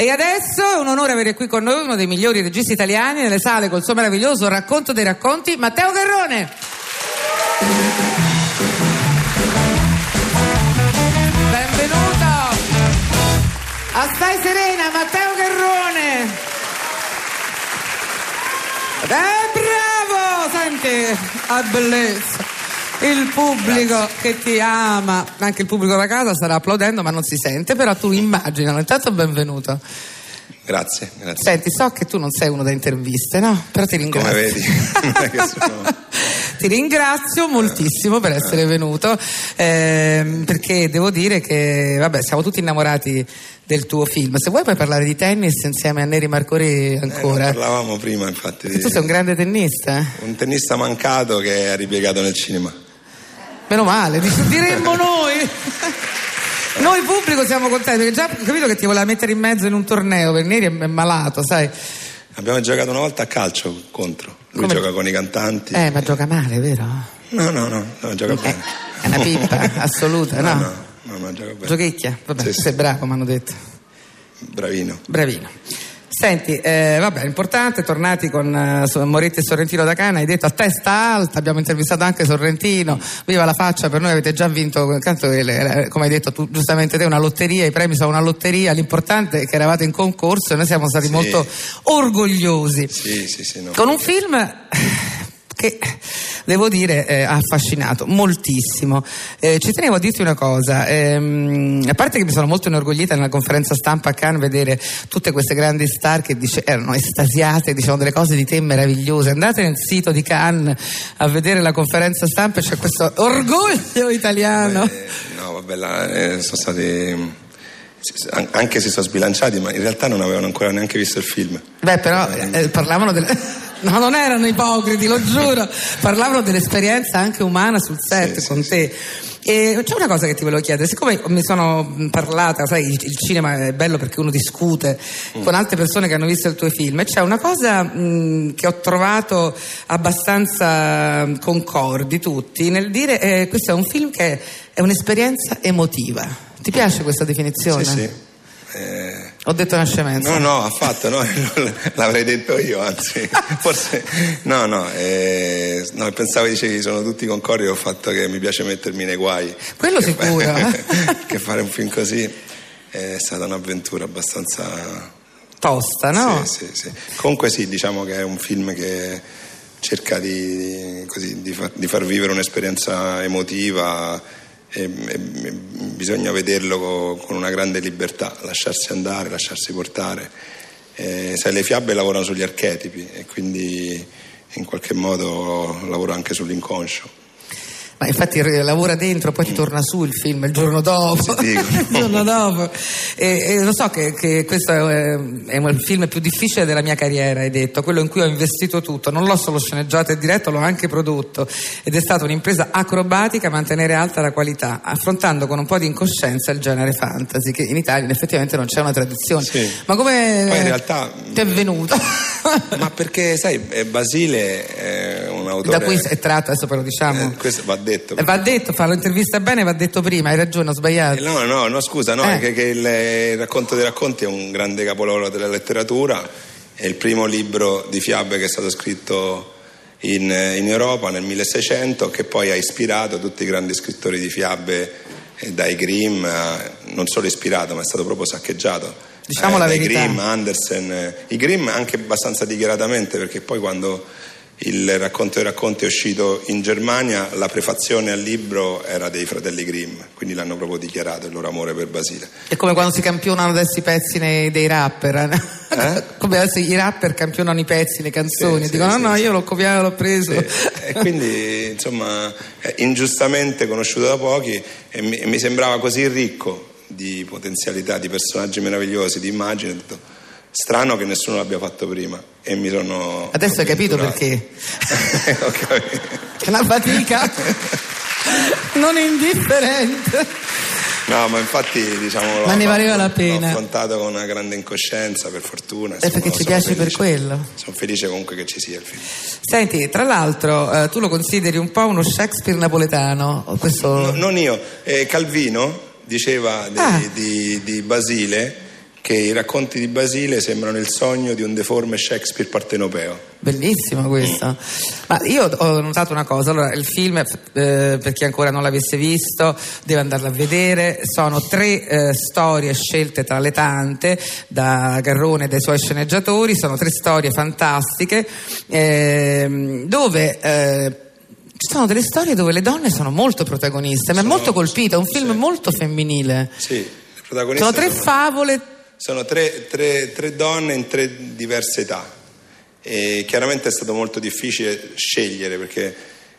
E adesso è un onore avere qui con noi uno dei migliori registi italiani nelle sale col suo meraviglioso racconto dei racconti, Matteo Garrone. Benvenuto. Assai serena, Matteo Garrone. Eh, bravo! Senti, a bellezza. Il pubblico che ti ama, anche il pubblico da casa starà applaudendo ma non si sente, però tu immaginalo. Intanto benvenuto. Grazie, grazie. Senti, so che tu non sei uno da interviste, no? Però ti ringrazio. Come vedi, sono... ti ringrazio moltissimo per essere venuto, ehm, perché devo dire che, vabbè, siamo tutti innamorati del tuo film. Se vuoi puoi parlare di tennis insieme a Neri Marcori Eh, ancora. ne parlavamo prima, infatti. Di- tu sei un grande tennista? un tennista mancato che è ripiegato nel cinema. Meno male, diremmo noi. Noi pubblico siamo contenti, perché già ho capito che ti voleva mettere in mezzo in un torneo, perché Neri è malato, sai. Abbiamo giocato una volta a calcio contro. Lui Come- gioca con i cantanti. Eh, ma gioca male, vero? No, no, no, no, gioca Eh, bene. è una pippa assoluta, no? no, no, no, gioca bene. Giochicchia? Vabbè, Sì, sì. sei bravo, mi hanno detto. Bravino. Bravino. Senti, eh, vabbè, importante, tornati con eh, Moretti e Sorrentino da Cana, hai detto a testa alta, abbiamo intervistato anche Sorrentino, viva la faccia, per noi avete già vinto, come hai detto tu giustamente te, una lotteria, i premi sono una lotteria, l'importante è che eravate in concorso e noi siamo stati Sì. molto orgogliosi. Sì, sì, sì, no. Con un film che devo dire eh, ha affascinato moltissimo. Eh, ci tenevo a dirti una cosa, ehm, a parte che mi sono molto inorgoglita nella conferenza stampa a Cannes vedere tutte queste grandi star che dice- erano estasiate, dicevano delle cose di te meravigliose. Andate nel sito di Cannes a vedere la conferenza stampa e c'è questo orgoglio italiano. Eh, no, vabbè, là, eh, sono stati. Anche se sono sbilanciati, ma in realtà non avevano ancora neanche visto il film. Beh, però eh, parlavano delle. No, non erano ipocriti, lo giuro. Parlavano dell'esperienza anche umana sul set Sì, con sì. te. E c'è una cosa che ti volevo chiedere, siccome mi sono parlata, sai, il, cinema è bello perché uno discute Mm. con altre persone che hanno visto il tuo film, e c'è una cosa mh, che ho trovato abbastanza concordi tutti nel dire eh, questo è un film che è un'esperienza emotiva. Ti piace questa definizione? Sì, sì. Eh, Ho detto una scemenza. No, no, affatto, no, l'avrei detto io, anzi, forse, no, no, eh, no, pensavo dicevi sono tutti concordi col fatto che mi piace mettermi nei guai. Quello Che sicuro. che fare un film così è stata un'avventura abbastanza... Tosta, no? Sì, sì, sì. Comunque sì, diciamo che è un film che cerca di, così, di far, di far vivere un'esperienza emotiva e, e- bisogna vederlo co- con una grande libertà, lasciarsi andare, lasciarsi portare. Eh, sai, le fiabe lavorano sugli archetipi e quindi in qualche modo lavoro anche sull'inconscio. Ma infatti lavora dentro, poi ti torna su il film il giorno dopo. Il giorno dopo. E, e lo so che, che questo è, è il film più difficile della mia carriera, hai detto, quello in cui ho investito tutto. Non l'ho solo sceneggiato e diretto, l'ho anche prodotto. Ed è stata un'impresa acrobatica mantenere alta la qualità, affrontando con un po' di incoscienza il genere fantasy, che in Italia effettivamente non c'è una tradizione. Sì. Ma come Poi in realtà- ti è venuto? Ma perché, sai, Basile è un autore... da cui è tratto, adesso però diciamo. Eh, questo va detto. Eh, Va detto, fare l'intervista bene va detto prima, hai ragione, ho sbagliato. Eh, No, no, no, scusa, no, Eh. che, che il, il racconto dei racconti è un grande capolavoro della letteratura, è il primo libro di fiabe che è stato scritto in, in Europa nel 1600, che poi ha ispirato tutti i grandi scrittori di fiabe, eh, dai Grimm, non solo ispirato, ma è stato proprio saccheggiato. Diciamo Eh, la verità. Grimm, Andersen, eh, i Grimm anche abbastanza dichiaratamente, perché poi quando il racconto dei racconti è uscito in Germania, la prefazione al libro era dei fratelli Grimm, quindi l'hanno proprio dichiarato il loro amore per Basile. È come quando si campionano adesso i pezzi nei- dei rapper. eh? Eh? come adesso i rapper campionano i pezzi, le canzoni. Sì, Dicono: sì, no, no, sì. io l'ho copiato, l'ho preso. E, quindi, insomma, ingiustamente conosciuto da pochi e mi, e mi sembrava così ricco di potenzialità, di personaggi meravigliosi, di immagini, ho detto, strano che nessuno l'abbia fatto prima e mi sono... Adesso hai capito perché? Ho capito. È una fatica non indifferente. No, ma infatti diciamo Ma ne l'ho- valeva la l'ho pena. affrontato con una grande incoscienza, per fortuna. È perché ci piace per quello. Sono felice comunque che ci sia il film. Senti, tra l'altro, eh, tu lo consideri un po' uno Shakespeare napoletano. Questo... No, non io, eh, Calvino diceva di, Ah. di- di Basile che i racconti di Basile sembrano il sogno di un deforme Shakespeare partenopeo. Bellissimo questo. Ma io ho notato una cosa, allora il film, eh, per chi ancora non l'avesse visto, deve andarlo a vedere, sono tre eh, storie scelte tra le tante da Garrone e dai suoi sceneggiatori, sono tre storie fantastiche eh, dove... Ci sono delle storie dove le donne sono molto protagoniste, mi è molto colpito, è un film sì. molto femminile. Sì, le protagoniste sono tre favole Sono tre, tre- tre donne in tre diverse età. E chiaramente è stato molto difficile scegliere perché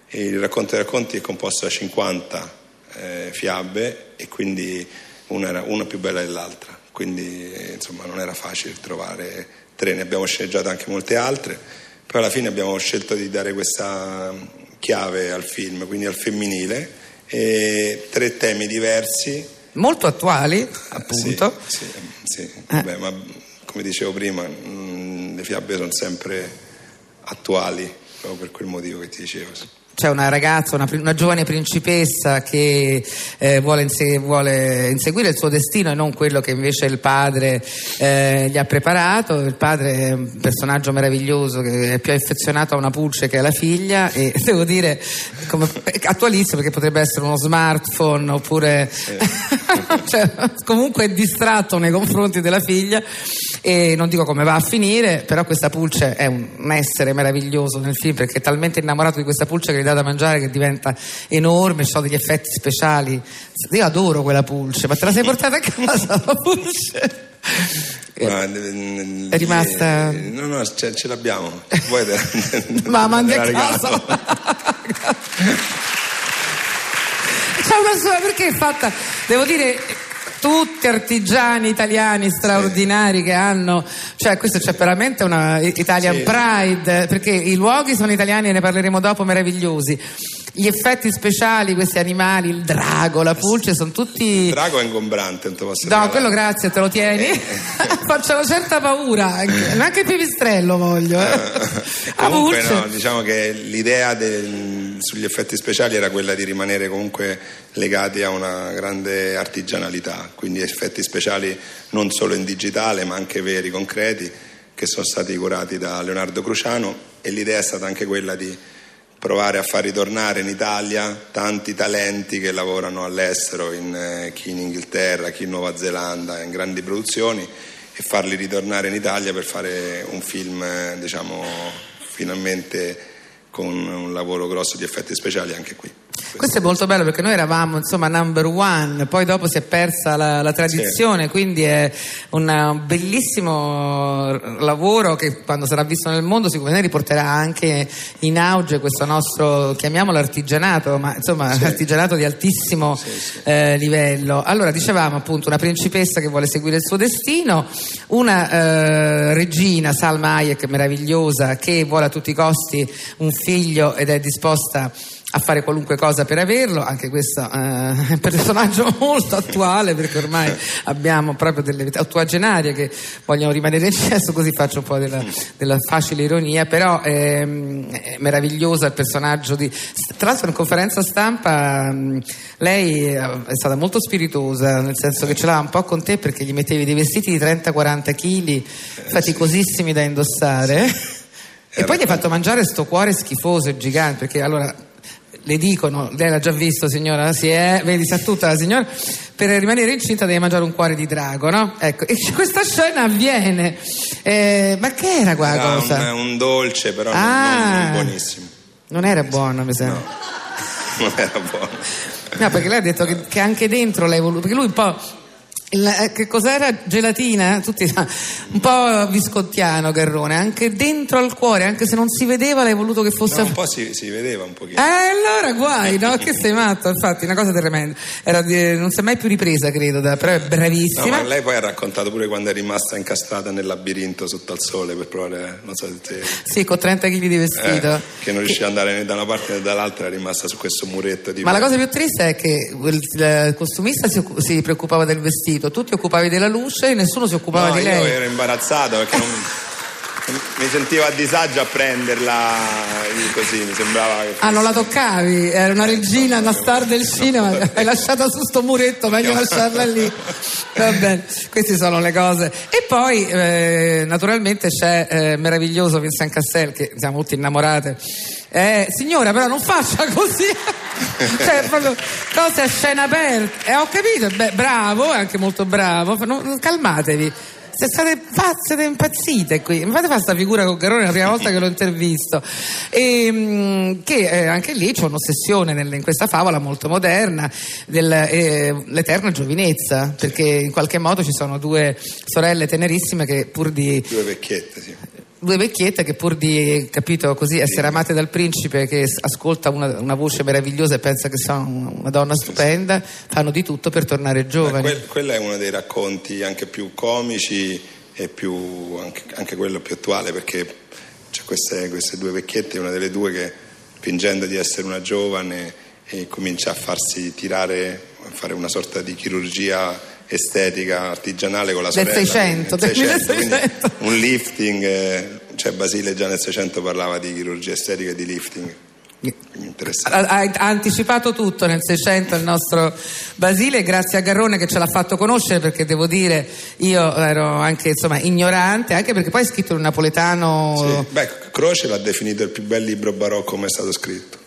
il racconto dei racconti è composto da 50 eh, fiabe e quindi una era una più bella dell'altra, quindi eh, insomma non era facile trovare tre, ne abbiamo sceneggiate anche molte altre, poi alla fine abbiamo scelto di dare questa chiave al film, quindi al femminile, e tre temi diversi molto attuali, appunto. sì, sì, sì. Vabbè, ma come dicevo prima, mh, le fiabe sono sempre attuali, proprio per quel motivo che ti dicevo. C'è una ragazza, una, una giovane principessa che eh, vuole, inse- vuole inseguire il suo destino e non quello che invece il padre eh, gli ha preparato. Il padre è un personaggio meraviglioso che è più affezionato a una pulce che alla figlia e devo dire come, attualissimo perché potrebbe essere uno smartphone oppure cioè, comunque è distratto nei confronti della figlia e non dico come va a finire, però questa pulce è un, un essere meraviglioso nel film perché è talmente innamorato di questa pulce che gli dà da mangiare che diventa enorme, ci sono degli effetti speciali. Io adoro quella pulce, ma te la sei portata a casa la pulce? Ma, eh, È rimasta- eh, No, no, ce, ce l'abbiamo. Vuoi te- Ma mandi a casa. C'è una sola perché è fatta, devo dire, tutti artigiani italiani straordinari che hanno, cioè questo c'è veramente una Italian Sì. Pride, perché i luoghi sono italiani e ne parleremo dopo, meravigliosi. Gli effetti speciali, questi animali, il drago, la pulce, sono tutti... Il drago è ingombrante, non te No, quello grazie, te lo tieni. Faccio una certa paura anche. Neanche il pipistrello voglio. Eh. La Comunque no, diciamo che l'idea del- sugli effetti speciali era quella di rimanere comunque legati a una grande artigianalità, quindi effetti speciali non solo in digitale ma anche veri, concreti, che sono stati curati da Leonardo Cruciano. E l'idea è stata anche quella di provare a far ritornare in Italia tanti talenti che lavorano all'estero, in, eh, chi in Inghilterra, chi in Nuova Zelanda, in grandi produzioni e farli ritornare in Italia per fare un film, eh, diciamo, finalmente con un lavoro grosso di effetti speciali anche qui. Questo è molto bello perché noi eravamo insomma number one, poi dopo si è persa la, la tradizione, quindi è un bellissimo lavoro che quando sarà visto nel mondo sicuramente riporterà anche in auge questo nostro, chiamiamolo artigianato, ma insomma artigianato di altissimo eh, livello. Allora dicevamo appunto una principessa che vuole seguire il suo destino, una eh, regina, Salma Hayek, meravigliosa, che vuole a tutti i costi un figlio ed è disposta a fare qualunque cosa per averlo, anche questo eh, è un personaggio molto attuale perché ormai abbiamo proprio delle ottuagenarie che vogliono rimanere in cesso, così faccio un po' della, della facile ironia, però ehm, è meraviglioso il personaggio di... Tra l'altro in conferenza stampa mh, lei eh, è stata molto spiritosa, nel senso che ce l'ha un po' con te perché gli mettevi dei vestiti di 30-40 kg, faticosissimi da indossare. E poi gli hai fatto mangiare sto cuore schifoso e gigante, perché allora le dicono, lei l'ha già visto signora, si è, vedi sa tutta la signora, per rimanere incinta deve mangiare un cuore di drago, no? Ecco, e questa scena avviene. Eh, ma che era qua Era cosa? un, un dolce però non- Ah. non, buonissimo, Non era buono, mi sembra. non era buono. No, perché lei ha detto che, che anche dentro l'hai voluto, perché lui un po'. Il- eh, che cos'era? Gelatina? Tutti un po' viscottiano Garrone, anche dentro al cuore, anche se non si vedeva, l'hai voluto che fosse. No, un po' si, si vedeva un pochino. Eh, allora guai, no? Che sei matto, infatti, una cosa tremenda. Era di- non si è mai più ripresa, credo, da- però è No, bravissima. ma lei poi ha raccontato pure quando è rimasta incastrata nel labirinto sotto al sole per provare, non so se te- Sì, con 30 kg di vestito. eh, che non riusciva ad andare né da una parte né dall'altra, è rimasta su questo muretto di Ma la cosa più triste è che il, il costumista si, si preoccupava del vestito, tu ti occupavi della luce e nessuno si occupava No, di io lei. ero imbarazzato perché non, mi sentivo a disagio a prenderla così, mi sembrava che. Ah, non la toccavi, era una regina, una star del cinema, l'hai lasciata su sto muretto, meglio lasciarla lì. Va bene, queste sono le cose. E poi, eh, naturalmente, c'è eh, meraviglioso Vincent Cassel, che siamo tutti innamorate. Eh, signora, però non faccia così. cioè, proprio cose a scena aperta. Eh, ho capito, beh, bravo, anche molto bravo. Non, calmatevi se state pazze, siete impazzite qui. Mi fate fare questa figura con Garrone la prima volta che l'ho intervisto. E, ehm, che eh, anche lì c'è un'ossessione nel, in questa favola molto moderna dell'eterna eh, giovinezza, perché in qualche modo ci sono due sorelle tenerissime che pur di. Due vecchiette, sì due vecchiette che pur di capito così essere amate dal principe che ascolta una, una voce meravigliosa e pensa che sono una donna stupenda fanno di tutto per tornare giovani. quel, quello è uno dei racconti anche più comici e più, anche, anche, quello più attuale perché c'è queste, queste due vecchiette una delle due che fingendo di essere una giovane comincia a farsi tirare a fare una sorta di chirurgia estetica artigianale con la sorella. Del 600, del 600, 600. Un lifting, eh, cioè Basile già nel 600 parlava di chirurgia estetica e di lifting. Ha, ha, anticipato tutto nel 600 il nostro Basile, grazie a Garrone che ce l'ha fatto conoscere perché devo dire io ero anche insomma, ignorante, anche perché poi è scritto in napoletano. Sì. Beh, Croce l'ha definito il più bel libro barocco mai stato scritto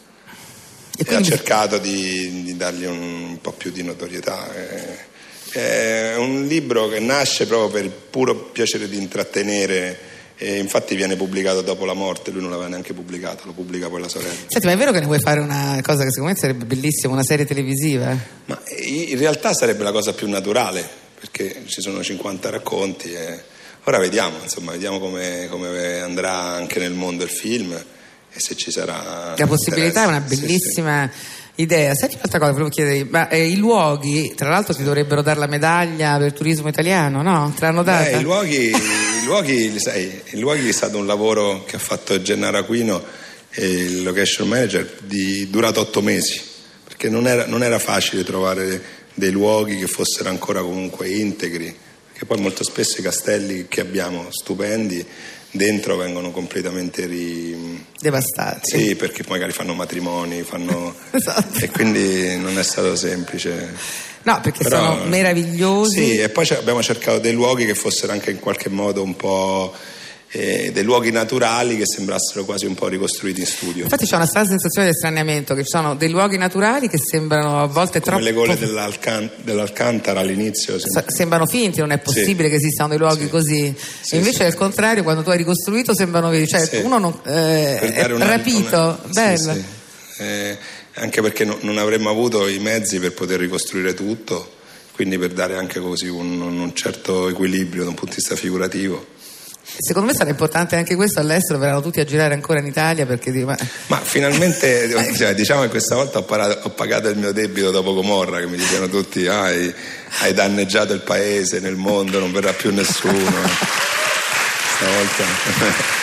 e, e ha cercato di, di, dargli un, un, po' più di notorietà. Eh è un libro che nasce proprio per il puro piacere di intrattenere e infatti viene pubblicato dopo la morte, lui non l'aveva neanche pubblicato, lo pubblica poi la sorella. Senti, ma è vero che ne vuoi fare una cosa che secondo me sarebbe bellissima, una serie televisiva? Ma in realtà sarebbe la cosa più naturale, perché ci sono 50 racconti e ora vediamo, insomma, vediamo come, come andrà anche nel mondo il film e se ci sarà... La possibilità è una bellissima... Sì, sì idea. Senti un'altra cosa, volevo chiedere, ma eh, i luoghi, tra l'altro ti dovrebbero dare la medaglia il turismo italiano, no? Te l'hanno data? Beh, i luoghi, i luoghi, sai, i luoghi è stato un lavoro che ha fatto Gennaro Aquino, il location manager, di, durato otto mesi, perché non era, non era facile trovare dei luoghi che fossero ancora comunque integri, perché poi molto spesso i castelli che abbiamo stupendi dentro vengono completamente ri... devastati. Sì, perché magari fanno matrimoni, fanno... esatto. e quindi non è stato semplice. No, perché Però, sono meravigliosi. Sì, e poi abbiamo cercato dei luoghi che fossero anche in qualche modo un po' eh, dei luoghi naturali che sembrassero quasi un po' ricostruiti in studio. Infatti c'è una strana sensazione di estraniamento, che ci sono dei luoghi naturali che sembrano a volte Come troppo... le gole dell'Alcan- dell'Alcantara all'inizio. Sem- sembrano finti, non è possibile sì. che esistano dei luoghi sì. così. Sì, e invece al contrario, quando tu hai ricostruito sembrano veri, cioè uno non, eh, è una, rapito, una... bello. Eh, anche perché no, non avremmo avuto i mezzi per poter ricostruire tutto, quindi per dare anche così un, un certo equilibrio da un punto di vista figurativo. Secondo me sarà importante anche questo all'estero, verranno tutti a girare ancora in Italia perché... Ma, ma finalmente, cioè, diciamo che questa volta ho, parato, ho, pagato il mio debito dopo Comorra, che mi dicevano tutti, ah, hai, hai, danneggiato il paese nel mondo, non verrà più nessuno. Stavolta...